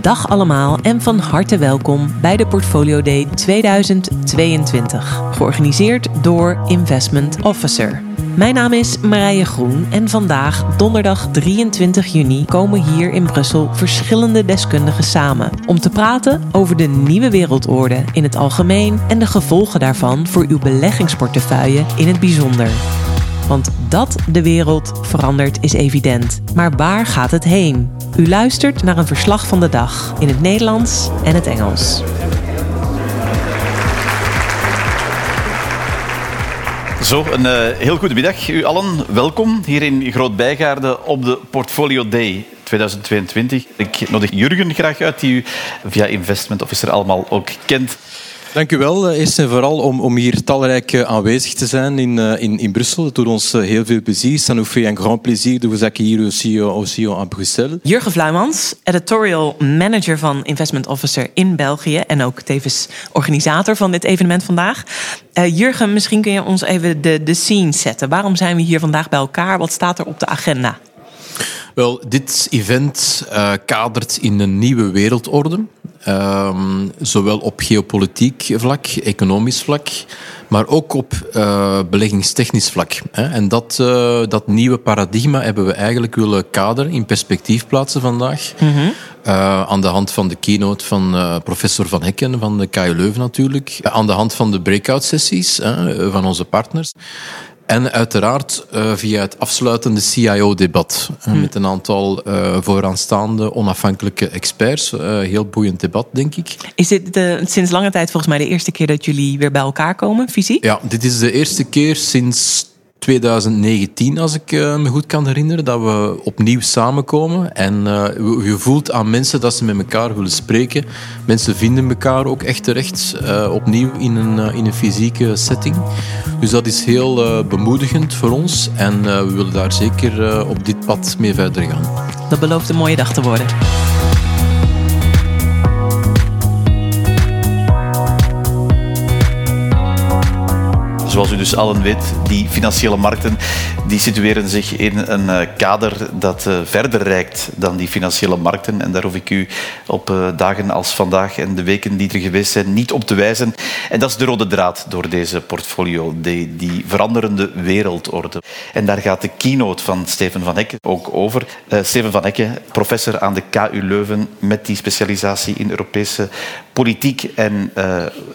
Dag allemaal en van harte welkom bij de Portfolio Day 2022, georganiseerd door Investment Officer. Mijn naam is Marije Groen en vandaag, donderdag 23 juni, komen hier in Brussel verschillende deskundigen samen om te praten over de nieuwe wereldorde in het algemeen en de gevolgen daarvan voor uw beleggingsportefeuille in het bijzonder. Want dat de wereld verandert is evident. Maar waar gaat het heen? U luistert naar een verslag van de dag in het Nederlands en het Engels. Zo, een uh, heel goede middag u allen. Welkom hier in Groot Bijgaarde op de Portfolio Day 2022. Ik nodig Jurgen graag uit, die u via Investment Officer allemaal ook kent. Dank u wel. Eh, eerst en vooral om, om hier talrijk eh, aanwezig te zijn in, uh, in, in Brussel. Het doet ons heel veel plezier. Ça nous fait un grand plaisir de vous accueillir aussi, aussi à Bruxelles. Jurgen Vluimans, editorial manager van Investment Officer in België en ook tevens organisator van dit evenement vandaag. Uh, Jurgen, misschien kun je ons even de, de scene zetten. Waarom zijn we hier vandaag bij elkaar? Wat staat er op de agenda? Wel, dit event uh, kadert in een nieuwe wereldorde. Uh, zowel op geopolitiek vlak, economisch vlak, maar ook op uh, beleggingstechnisch vlak. Hè. En dat, uh, dat nieuwe paradigma hebben we eigenlijk willen kaderen, in perspectief plaatsen vandaag. Mm -hmm. aan de hand van de keynote van professor Van Hekken van de KU Leuven natuurlijk. Aan de hand van de breakout sessies van onze partners. En uiteraard uh, via het afsluitende CIO-debat. Hmm. Met een aantal uh, vooraanstaande onafhankelijke experts. Uh, heel boeiend debat, denk ik. Is dit de, sinds lange tijd volgens mij de eerste keer dat jullie weer bij elkaar komen, fysiek? Ja, dit is de eerste keer sinds 2019, als ik uh, me goed kan herinneren, dat we opnieuw samenkomen. En uh, je voelt aan mensen dat ze met elkaar willen spreken. Mensen vinden elkaar ook echt terecht uh, opnieuw in een, in een fysieke setting. Dus dat is heel bemoedigend voor ons. En we willen daar zeker op dit pad mee verder gaan. Dat belooft een mooie dag te worden. Zoals u dus allen weet, die financiële markten die situeren zich in een uh, kader dat uh, verder reikt dan die financiële markten. En daar hoef ik u op uh, dagen als vandaag en de weken die er geweest zijn niet op te wijzen. En dat is de rode draad door deze portfolio, die, die veranderende wereldorde. En daar gaat de keynote van Steven van Hekken ook over. Steven van Hekken, professor aan de KU Leuven met die specialisatie in Europese politiek en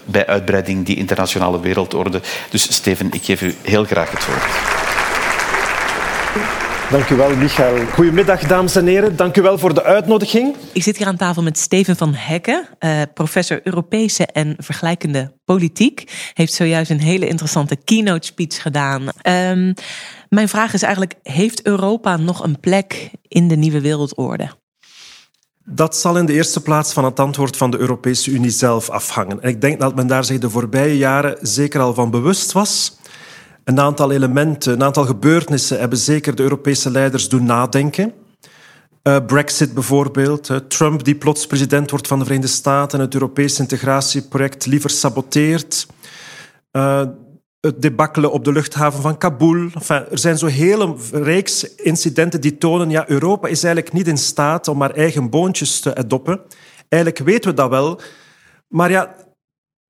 bij uitbreiding die internationale wereldorde. Dus Steven, ik geef u heel graag het woord. Dank u wel, Michael. Goedemiddag, dames en heren. Dank u wel voor de uitnodiging. Ik zit hier aan tafel met Steven van Hekken, uh, professor Europese en vergelijkende politiek. Heeft zojuist een hele interessante keynote speech gedaan. Um, mijn vraag is eigenlijk: heeft Europa nog een plek in de nieuwe wereldorde? Dat zal in de eerste plaats van het antwoord van de Europese Unie zelf afhangen. En ik denk dat men daar zich de voorbije jaren zeker al van bewust was. Een aantal elementen, een aantal gebeurtenissen hebben zeker de Europese leiders doen nadenken. Uh, Brexit bijvoorbeeld, Trump die plots president wordt van de Verenigde Staten en het Europese integratieproject liever saboteert. Uh, het debakkelen op de luchthaven van Kabul. Er zijn zo hele reeks incidenten die tonen... ja, Europa is eigenlijk niet in staat om haar eigen boontjes te adoppen. Eigenlijk weten we dat wel. Maar ja,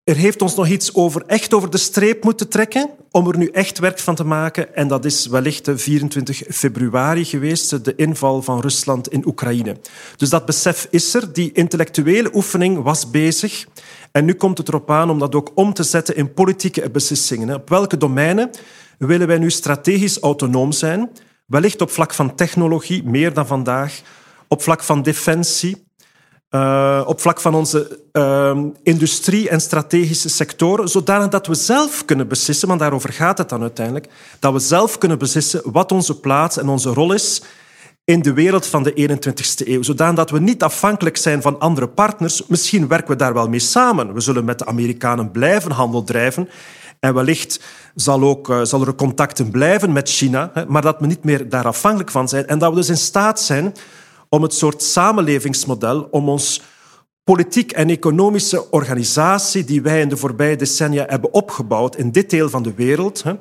er heeft ons nog iets over echt over de streep moeten trekken om er nu echt werk van te maken. En dat is wellicht de 24 februari geweest, de inval van Rusland in Oekraïne. Dus dat besef is er. Die intellectuele oefening was bezig. En nu komt het erop aan om dat ook om te zetten in politieke beslissingen. Op welke domeinen willen wij nu strategisch autonoom zijn? Wellicht op vlak van technologie, meer dan vandaag. Op vlak van defensie, uh, op vlak van onze uh, industrie en strategische sectoren, zodanig dat we zelf kunnen beslissen, want daarover gaat het dan uiteindelijk, dat we zelf kunnen beslissen wat onze plaats en onze rol is in de wereld van de 21ste eeuw. Zodanig dat we niet afhankelijk zijn van andere partners. Misschien werken we daar wel mee samen. We zullen met de Amerikanen blijven handel drijven. En wellicht zal, ook, uh, zal er contacten blijven met China, hè, maar dat we niet meer daar afhankelijk van zijn. En dat we dus in staat zijn om het soort samenlevingsmodel, om ons politiek en economische organisatie die wij in de voorbije decennia hebben opgebouwd in dit deel van de wereld, hè,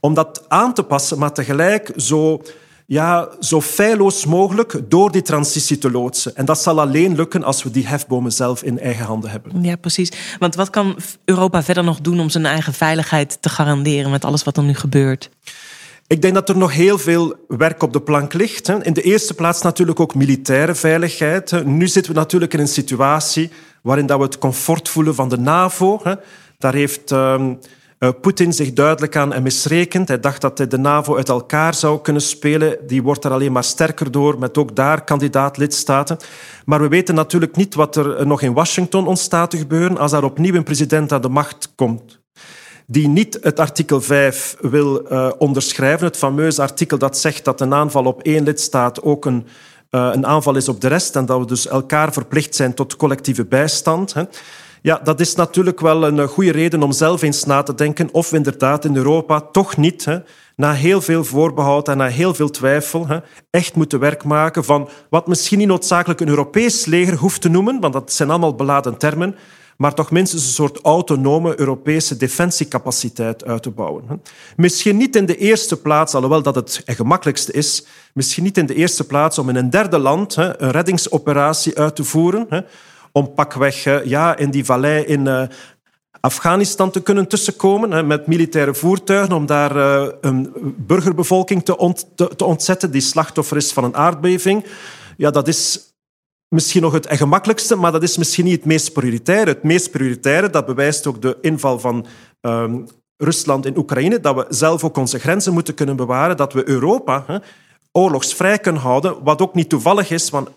om dat aan te passen, maar tegelijk zo ja, zo feilloos mogelijk door die transitie te loodsen. En dat zal alleen lukken als we die hefbomen zelf in eigen handen hebben. Ja, precies. Want wat kan Europa verder nog doen om zijn eigen veiligheid te garanderen met alles wat er nu gebeurt? Ik denk dat er nog heel veel werk op de plank ligt. In de eerste plaats natuurlijk ook militaire veiligheid. Nu zitten we natuurlijk in een situatie waarin dat we het comfort voelen van de NAVO. Daar heeft ehm, uh, Poetin zich duidelijk aan misrekend. Hij dacht dat hij de NAVO uit elkaar zou kunnen spelen. Die wordt er alleen maar sterker door, met ook daar kandidaat-lidstaten. Maar we weten natuurlijk niet wat er nog in Washington ontstaat te gebeuren als daar opnieuw een president aan de macht komt die niet het artikel 5 wil uh, onderschrijven. Het fameuze artikel dat zegt dat een aanval op één lidstaat ook een, uh, een aanval is op de rest en dat we dus elkaar verplicht zijn tot collectieve bijstand. Hè. Ja, dat is natuurlijk wel een goede reden om zelf eens na te denken of we inderdaad in Europa toch niet, hè, na heel veel voorbehoud en na heel veel twijfel, hè, echt moeten werk maken van wat misschien niet noodzakelijk een Europees leger hoeft te noemen, want dat zijn allemaal beladen termen, maar toch minstens een soort autonome Europese defensiecapaciteit uit te bouwen. Misschien niet in de eerste plaats, alhoewel dat het gemakkelijkste is, misschien niet in de eerste plaats om in een derde land een reddingsoperatie uit te voeren, om pakweg ja, in die vallei in uh, Afghanistan te kunnen tussenkomen met militaire voertuigen om daar uh, een burgerbevolking te, ontzetten die slachtoffer is van een aardbeving. Ja, dat is misschien nog het gemakkelijkste, maar dat is misschien niet het meest prioritaire. Het meest prioritaire, dat bewijst ook de inval van um, Rusland in Oekraïne, dat we zelf ook onze grenzen moeten kunnen bewaren, dat we Europa oorlogsvrij kunnen houden, wat ook niet toevallig is, want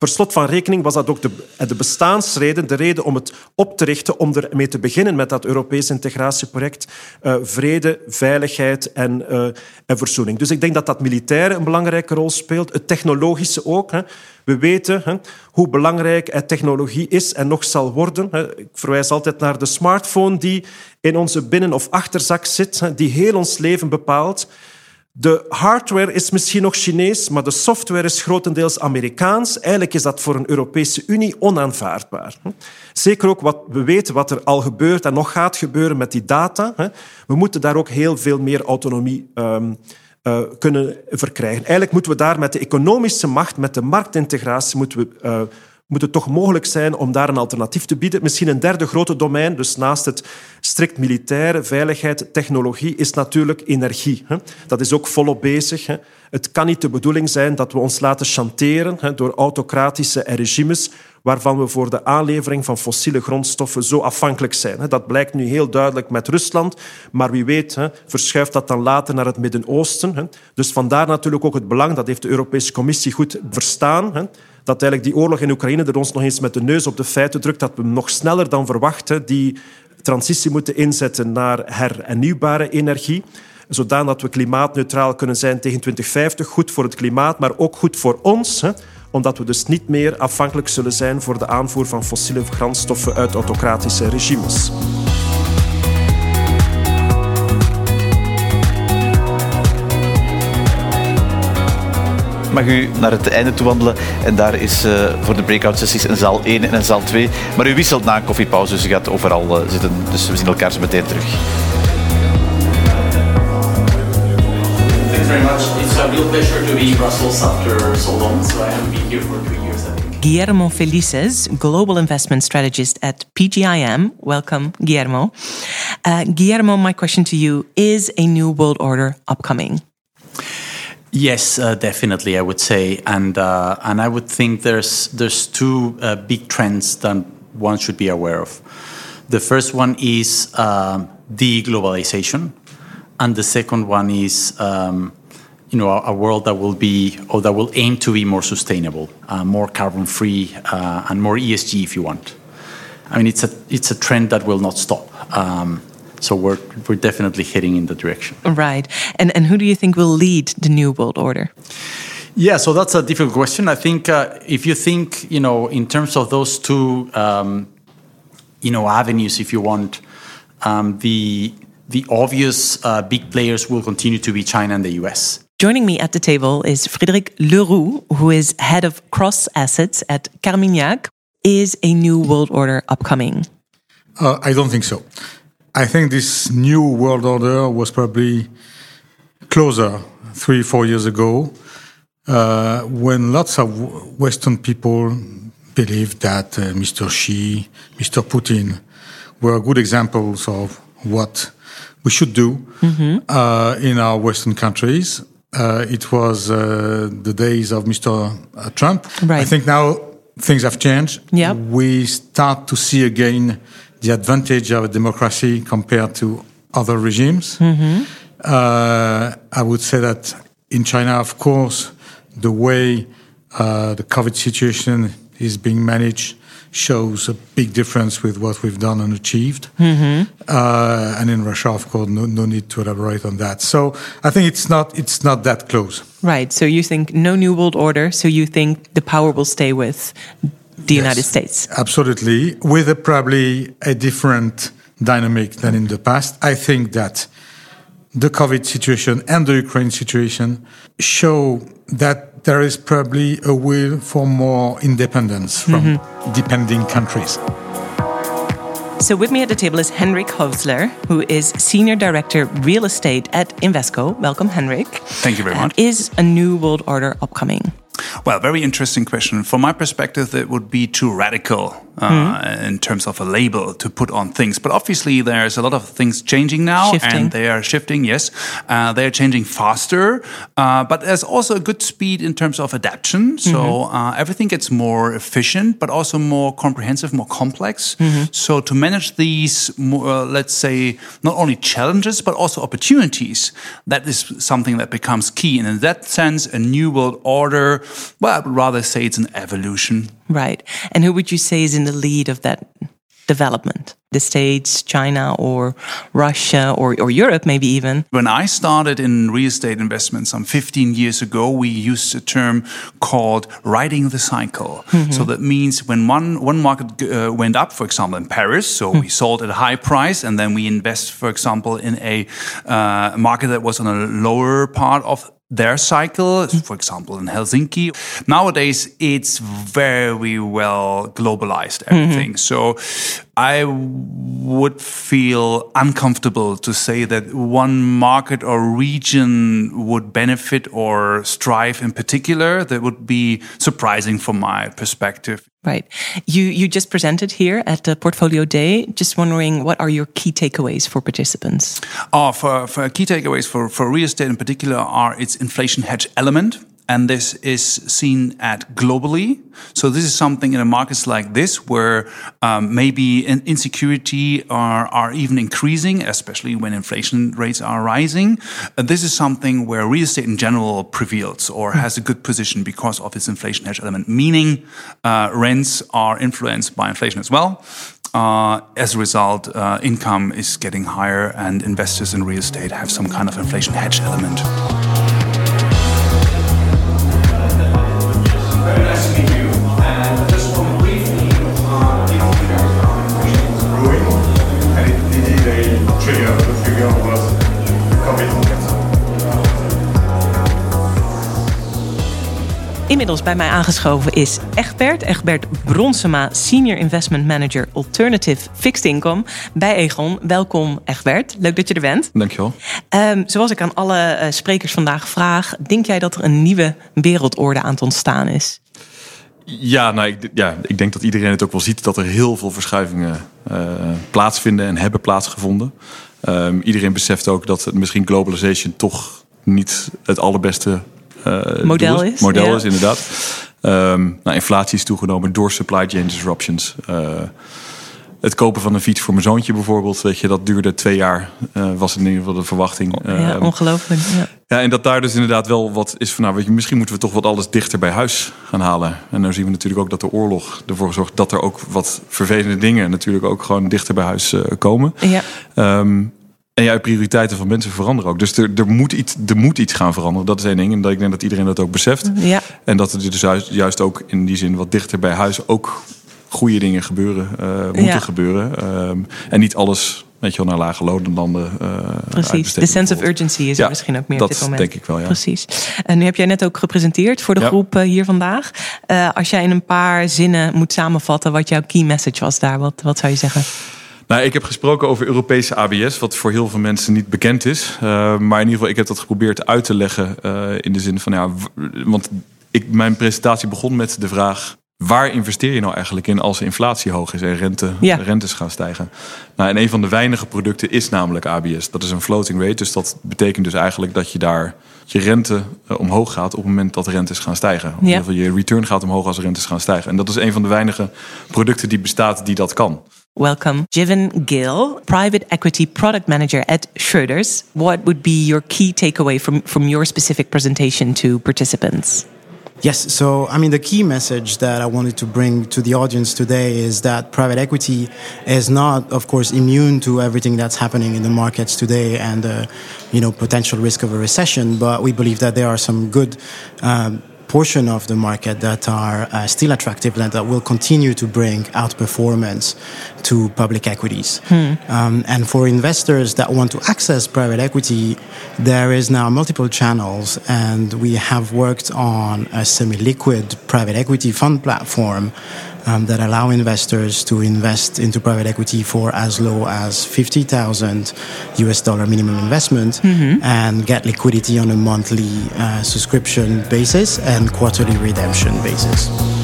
Per slot van rekening was dat ook de, de bestaansreden, de reden om het op te richten, om ermee te beginnen met dat Europese integratieproject. Uh, vrede, veiligheid en, uh, en verzoening. Dus ik denk dat dat militaire een belangrijke rol speelt, het technologische ook. Hè. We weten hè, hoe belangrijk technologie is en nog zal worden. Hè. Ik verwijs altijd naar de smartphone die in onze binnen- of achterzak zit, die heel ons leven bepaalt. De hardware is misschien nog Chinees, maar de software is grotendeels Amerikaans. Eigenlijk is dat voor een Europese Unie onaanvaardbaar. Zeker ook wat we weten wat er al gebeurt en nog gaat gebeuren met die data. We moeten daar ook heel veel meer autonomie um, uh, kunnen verkrijgen. Eigenlijk moeten we daar met de economische macht, met de marktintegratie, moeten we uh, moet het toch mogelijk zijn om daar een alternatief te bieden. Misschien een derde grote domein, dus naast het strikt militaire, veiligheid, technologie, is natuurlijk energie. Dat is ook volop bezig. Het kan niet de bedoeling zijn dat we ons laten chanteren door autocratische regimes waarvan we voor de aanlevering van fossiele grondstoffen zo afhankelijk zijn. Dat blijkt nu heel duidelijk met Rusland, maar wie weet verschuift dat dan later naar het Midden-Oosten. Dus vandaar natuurlijk ook het belang, dat heeft de Europese Commissie goed verstaan, dat eigenlijk die oorlog in Oekraïne er ons nog eens met de neus op de feiten drukt dat we nog sneller dan verwachten die transitie moeten inzetten naar hernieuwbare energie zodat we klimaatneutraal kunnen zijn tegen 2050. Goed voor het klimaat, maar ook goed voor ons. Hè, omdat we dus niet meer afhankelijk zullen zijn voor de aanvoer van fossiele grondstoffen uit autocratische regimes. mag u naar het einde toe wandelen. En daar is uh, voor de breakout sessies een zaal 1 en een zaal 2. Maar u wisselt na een koffiepauze, dus u gaat overal uh, zitten. Dus we zien elkaar zo meteen terug. Very much. It's a real pleasure to be in Brussels after so long. So I have been here for three years, I think. Guillermo Felices, Global Investment Strategist at PGIM. Welcome, Guillermo. Uh, Guillermo, my question to you is a new world order upcoming? Yes, uh, definitely, I would say, and uh, and I would think there's there's two uh, big trends that one should be aware of. The first one is um, deglobalization, and the second one is um, you know a, a, world that will be or that will aim to be more sustainable, uh, more carbon free, uh, and more ESG, if you want. I mean, it's a it's a trend that will not stop. Um, so we're we're definitely heading in the direction. Right. And and who do you think will lead the new world order? Yeah, so that's a difficult question. I think uh, if you think, you know, in terms of those two, um, you know, avenues, if you want, um, the the obvious uh, big players will continue to be China and the US. Joining me at the table is Frédéric Leroux, who is head of cross assets at Carmignac. Is a new world order upcoming? Uh, I don't think so. I think this new world order was probably closer three, four years ago. uh, when lots of Western people believed that uh, Mr. Xi, Mr. Putin were good examples of what we should do uh, in our Western countries. Uh, it was uh, the days of Mr. Trump. I think now things have changed. We start to see again the advantage of a democracy compared to other regimes. Uh, I would say that in China, of course, the way uh, the COVID situation is being managed shows a big difference with what we've done and achieved. Uh, and in Russia, of course, no, no need to elaborate on that. So I think it's not it's not that close. Right. So you think no new world order. So you think the power will stay with the United States. Absolutely, with a, probably a different dynamic than in the past. I think that the COVID situation and the Ukraine situation show that there is probably a will for more independence from mm-hmm. depending countries. So with me at the table is Henrik Hovsler, who is Senior Director Real Estate at Invesco. Welcome, Henrik. Thank you very much. Is a new world order upcoming? Well, very interesting question. From my perspective, it would be too radical uh, in terms of a label to put on things. But obviously, there's a lot of things changing now, Shifting. and they are shifting. Yes, uh, they are changing faster, uh, but there's also a good speed in terms of adaptation. So uh, everything gets more efficient, but also more comprehensive, more complex. So to manage these, more, uh, let's say, not only challenges but also opportunities, that is something that becomes key. And in that sense, a new world order. Well, I would rather say it's an evolution. Right. And who would you say is in the lead of that development? The States, China, or Russia, or, or Europe, maybe even? When I started in real estate investment some 15 years ago, we used a term called riding the cycle. So that means when one, one market uh, went up, for example, in Paris, so we sold at a high price, and then we invest, for example, in a uh, market that was on a lower part of their cycle, for example, in Helsinki. Nowadays, it's very well globalized, everything. Mm-hmm. So I would feel uncomfortable to say that one market or region would benefit or strive in particular. That would be surprising from my perspective. Right. You you just presented here at the Portfolio Day. Just wondering, what are your key takeaways for participants? Oh, for, for key takeaways for, for real estate in particular are its inflation hedge element. And this is seen at globally. So this is something in a markets like this where um, maybe in- insecurity are, are even increasing, especially when inflation rates are rising. Uh, this is something where real estate in general prevails or has a good position because of its inflation hedge element, meaning uh, rents are influenced by inflation as well. Uh, as a result, uh, income is getting higher, and investors in real estate have some kind of inflation hedge element. Inmiddels bij mij aangeschoven is Egbert. Egbert Bronsema, Senior Investment Manager Alternative Fixed Income bij Egon. Welkom Egbert, leuk dat je er bent. Dankjewel. Ehm, zoals ik aan alle eh, sprekers vandaag vraag, denk jij dat er een nieuwe wereldorde aan het ontstaan is? Ja, nou, ik, ja, ik denk dat iedereen het ook wel ziet dat er heel veel verschuivingen eh, plaatsvinden en hebben plaatsgevonden. Ehm, iedereen beseft ook dat het misschien globalization toch niet het allerbeste Model doel is, Model ja. is, inderdaad. Ehm, nou, inflatie is toegenomen door supply chain disruptions. Eh, het kopen van een fiets voor mijn zoontje bijvoorbeeld, weet je, dat duurde twee jaar, eh, was in ieder geval de verwachting. ja, Ehm, ongelooflijk. Ja. ja, en dat daar dus inderdaad wel wat is van, nou, weet je, misschien moeten we toch wat alles dichter bij huis gaan halen. En dan zien we natuurlijk ook dat de oorlog ervoor zorgt dat er ook wat vervelende dingen natuurlijk ook gewoon dichter bij huis eh, komen. Ja. Ehm, en ja, prioriteiten van mensen veranderen ook. Dus er, er, moet iets, er moet iets gaan veranderen. Dat is één ding. En dat ik denk dat iedereen dat ook beseft. Ja. En dat er dus juist, juist ook in die zin wat dichter bij huis ook goede dingen gebeuren, eh, moeten Ja. gebeuren. Ehm, en niet alles, weet je wel, naar lage landen. eh Precies, de sense of urgency is er misschien ook meer dat op dit moment. denk ik wel, ja. Precies. En nu heb jij net ook gepresenteerd voor de Ja. groep eh, hier vandaag. Als jij in een paar zinnen moet samenvatten wat jouw key message was daar, wat, wat zou je zeggen? Nou, ik heb gesproken over Europese ABS, wat voor heel veel mensen niet bekend is. Uh, maar in ieder geval, ik heb dat geprobeerd uit te leggen uh, in de zin van, ja, want ik, mijn presentatie begon met de vraag: waar investeer je nou eigenlijk in als inflatie hoog is en rente, Ja. rentes gaan stijgen? Nou, en een van de weinige producten is namelijk ABS. Dat is een floating rate, dus dat betekent dus eigenlijk dat je daar je rente eh, omhoog gaat op het moment dat de rentes gaan stijgen. Of je return gaat omhoog als de rentes gaan stijgen. En dat is een van de weinige producten die bestaat die dat kan. Welcome, Jivan Gill, Private Equity Product Manager at Schroders. What would be your key takeaway from, from your specific presentation to participants? Yes, so I mean, the key message that I wanted to bring to the audience today is that private equity is not, of course, immune to everything that's happening in the markets today and, uh, you know, potential risk of a recession. But we believe that there are some good um, portion of the market that are uh, still attractive and that will continue to bring outperformance to public equities. Um, and for investors that want to access private equity, there is now multiple channels, and we have worked on a semi-liquid private equity fund platform um, that allow investors to invest into private equity for as low as 50,000 US dollar minimum investment and get liquidity on a monthly uh, subscription basis and quarterly redemption basis.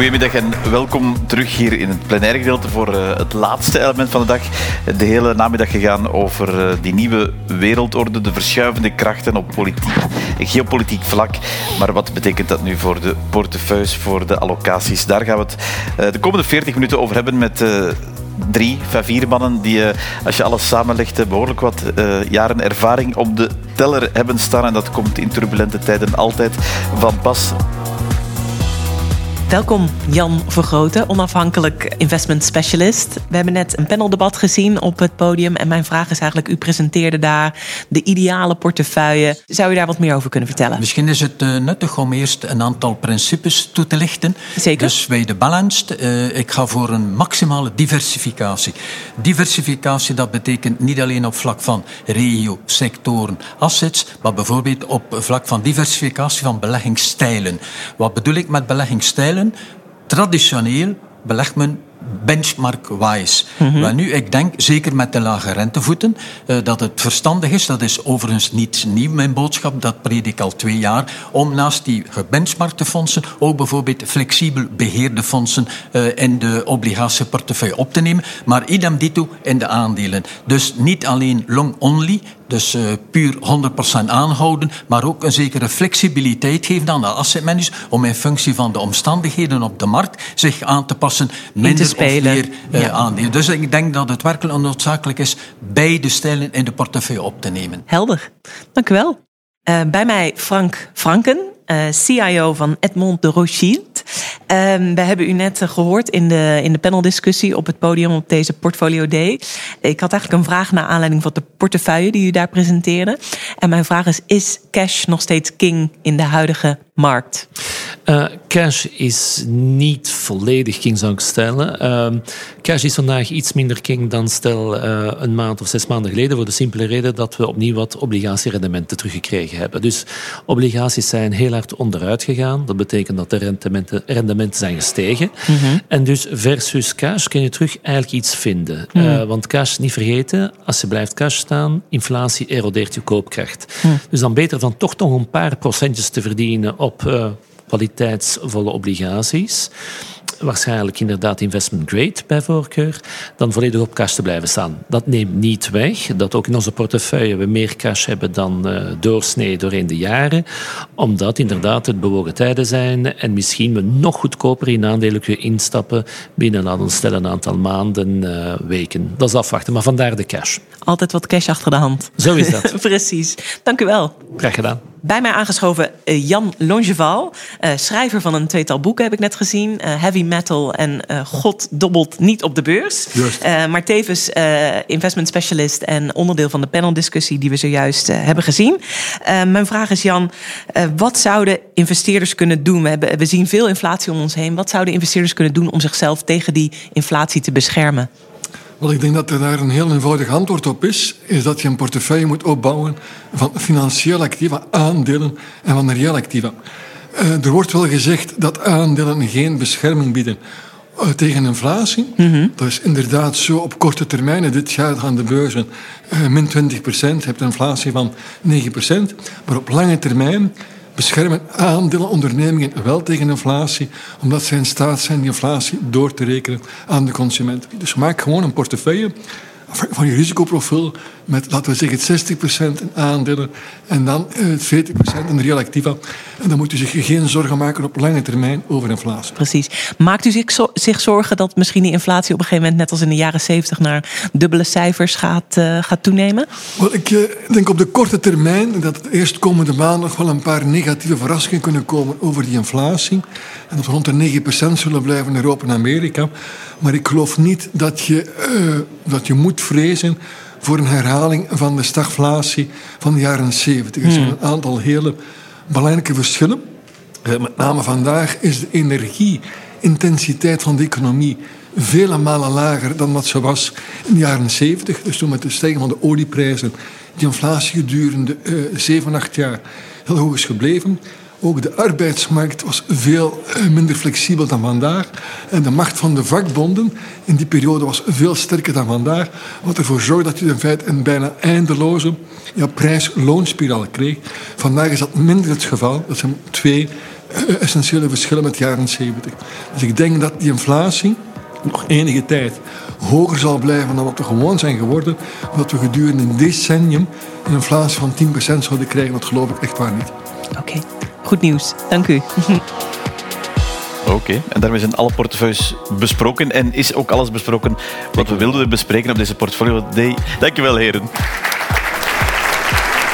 Goedemiddag en welkom terug hier in het plenaire gedeelte voor eh, het laatste element van de dag. De hele namiddag gegaan over eh, die nieuwe wereldorde, de verschuivende krachten op politiek geopolitiek vlak. Maar wat betekent dat nu voor de portefeuilles, voor de allocaties? Daar gaan we het eh, de komende 40 minuten over hebben met drie, vier mannen die, als je alles samenlegt, eh, behoorlijk wat jaren ervaring op de teller hebben staan. En dat komt in turbulente tijden altijd van pas. Welkom Jan Vergroten, onafhankelijk investment specialist. We hebben net een paneldebat gezien op het podium en mijn vraag is eigenlijk, u presenteerde daar de ideale portefeuille. Zou u daar wat meer over kunnen vertellen? Misschien is het eh, nuttig om eerst een aantal principes toe te lichten. Zeker. Dus bij de balanced, eh, ik ga voor een maximale diversificatie. Diversificatie, dat betekent niet alleen op vlak van regio, sectoren, assets, maar bijvoorbeeld op vlak van diversificatie van beleggingsstijlen. Wat bedoel ik met beleggingsstijlen? Traditioneel belegt men benchmark-wise. Maar nu, ik denk, zeker met de lage rentevoeten, eh, dat het verstandig is, dat is overigens niet nieuw, mijn boodschap, dat predik ik al twee jaar, om naast die gebenchmarkte fondsen ook bijvoorbeeld flexibel beheerde fondsen eh, in de obligatieportefeuille op te nemen, maar idem dito in de aandelen. Dus niet alleen long-only, dus eh, puur 100% aanhouden, maar ook een zekere flexibiliteit geven aan de asset managers om in functie van de omstandigheden op de markt zich aan te passen, minder spelen. of meer Ja. aandelen. Dus ik denk dat het werkelijk noodzakelijk is beide stijlen in de portefeuille op te nemen. Helder, dank u wel. Eh, bij mij Frank Franken, CIO van Edmond de Rothschild. Ehm, we hebben u net eh, gehoord in de, in de paneldiscussie op het podium op deze Portfolio Day. Ik had eigenlijk een vraag naar aanleiding van de portefeuille die u daar presenteerde. En mijn vraag is, is cash nog steeds king in de huidige markt? Uh, cash is niet volledig king, zou ik stellen. Ehm, cash is vandaag iets minder king dan stel eh, een maand of zes maanden geleden. Voor de simpele reden dat we opnieuw wat obligatierendementen teruggekregen hebben. Dus obligaties zijn heel hard onderuit gegaan. Dat betekent dat de rendementen, rendementen zijn gestegen. En dus versus cash kun je terug eigenlijk iets vinden. Eh, want cash, niet vergeten, als je blijft cash staan, inflatie erodeert je koopkracht. Dus dan beter van toch nog een paar procentjes te verdienen op eh, kwaliteitsvolle obligaties. Waarschijnlijk inderdaad investment grade bij voorkeur, dan volledig op cash te blijven staan. Dat neemt niet weg dat ook in onze portefeuille we meer cash hebben dan eh, doorsnee doorheen de jaren, omdat inderdaad het bewogen tijden zijn en misschien we nog goedkoper in aandelen kunnen instappen binnen laten we stellen, een aantal maanden, eh, weken. Dat is afwachten, maar vandaar de cash. Altijd wat cash achter de hand. Zo is dat. Precies, dank u wel. Graag gedaan. Bij mij aangeschoven eh, Jan Longeval, eh, schrijver van een tweetal boeken heb ik net gezien. eh, Heavy Metal en God dobbelt niet op de beurs. Maar tevens investment specialist en onderdeel van de paneldiscussie die we zojuist hebben gezien. Mijn vraag is Jan, wat zouden investeerders kunnen doen? We, hebben, we zien veel inflatie om ons heen. Wat zouden investeerders kunnen doen om zichzelf tegen die inflatie te beschermen? Wel, ik denk dat er daar een heel eenvoudig antwoord op is. Is dat je een portefeuille moet opbouwen van financiële activa, aandelen en van reële activa. Uh, er wordt wel gezegd dat aandelen geen bescherming bieden uh, tegen inflatie. Dat is inderdaad zo op korte termijn. Dit jaar gaan de beurzen uh, min 20 procent. Je hebt een inflatie van 9 procent. Maar op lange termijn beschermen aandelenondernemingen wel tegen inflatie, omdat zij in staat zijn die inflatie door te rekenen aan de consument. Dus maak gewoon een portefeuille van je risicoprofiel met, laten we zeggen, 60% in aandelen en dan 40% eh, in reële activa. En dan moet u zich geen zorgen maken op lange termijn over inflatie. Precies. Maakt u zich, zich zorgen dat misschien die inflatie op een gegeven moment, net als in de jaren 70, naar dubbele cijfers gaat, uh, gaat toenemen? Wel, ik uh, denk op de korte termijn dat de eerstkomende maand nog wel een paar negatieve verrassingen kunnen komen over die inflatie. En dat we rond de 9% zullen blijven in Europa en Amerika. Maar ik geloof niet dat je, uh, dat je moet vrezen voor een herhaling van de stagflatie van de jaren 70. Er zijn hmm. een aantal hele belangrijke verschillen. Uh, met name vandaag is de energieintensiteit van de economie vele malen lager dan wat ze was in de jaren 70. Dus toen met de stijging van de olieprijzen die inflatie gedurende uh, 7, 8 jaar heel hoog is gebleven. Ook de arbeidsmarkt was veel eh, minder flexibel dan vandaag. En de macht van de vakbonden in die periode was veel sterker dan vandaag. Wat ervoor zorgde dat je in feite een bijna eindeloze ja, prijs-loonspiraal kreeg. Vandaag is dat minder het geval. Dat zijn twee uh, essentiële verschillen met de jaren 70. Dus ik denk dat die inflatie nog enige tijd hoger zal blijven dan wat we gewoon zijn geworden. Dat we gedurende een decennium een inflatie van 10% zouden krijgen. Dat geloof ik echt waar niet. Oké. Goed nieuws. Dank u. Oké, en daarmee zijn alle portefeuilles besproken en is ook alles besproken wat we wilden bespreken op deze portfolio day. Dankjewel, heren.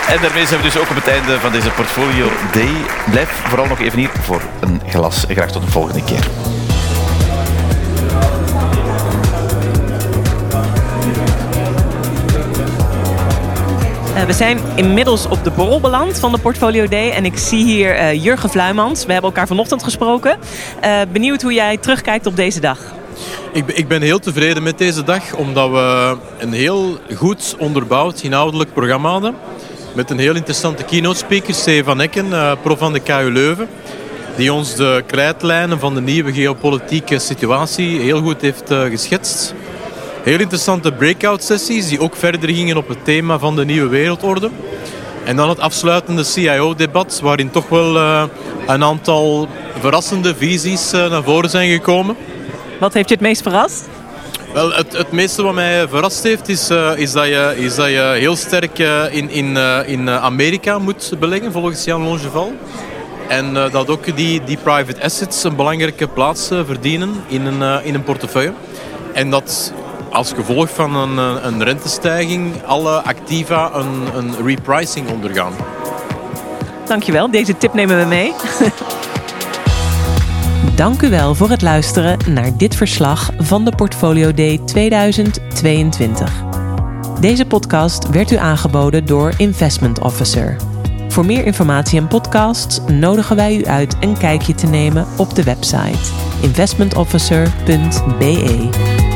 En daarmee zijn we dus ook op het einde van deze portfolio day. Blijf vooral nog even hier voor een glas. Graag tot de volgende keer. Uh, we zijn inmiddels op de borrel beland van de Portfolio Day. En ik zie hier uh, Jurgen Vluimans. We hebben elkaar vanochtend gesproken. Uh, benieuwd hoe jij terugkijkt op deze dag. Ik, ik, ben heel tevreden met deze dag, omdat we een heel goed onderbouwd inhoudelijk programma hadden. Met een heel interessante keynote speaker, Stefan Ecken, prof van de KU Leuven. Die ons de krijtlijnen van de nieuwe geopolitieke situatie heel goed heeft geschetst. Heel interessante breakout sessies die ook verder gingen op het thema van de nieuwe wereldorde. En dan het afsluitende CIO-debat, waarin toch wel uh, een aantal verrassende visies uh, naar voren zijn gekomen. Wat heeft je het meest verrast? Wel, het, het meeste wat mij verrast heeft, is, uh, is, dat, je, is dat je heel sterk in, in, in Amerika moet beleggen, volgens Jan Longeval. En dat ook die, die private assets een belangrijke plaats verdienen in een, in een portefeuille. En dat als gevolg van een, eh, een rentestijging alle activa een, een repricing ondergaan. Dankjewel, deze tip nemen we mee. Dank u wel voor het luisteren naar dit verslag van de Portfolio Day 2022. Deze podcast werd u aangeboden door Investment Officer. Voor meer informatie en podcasts nodigen wij u uit een kijkje te nemen op de website investmentofficer.be.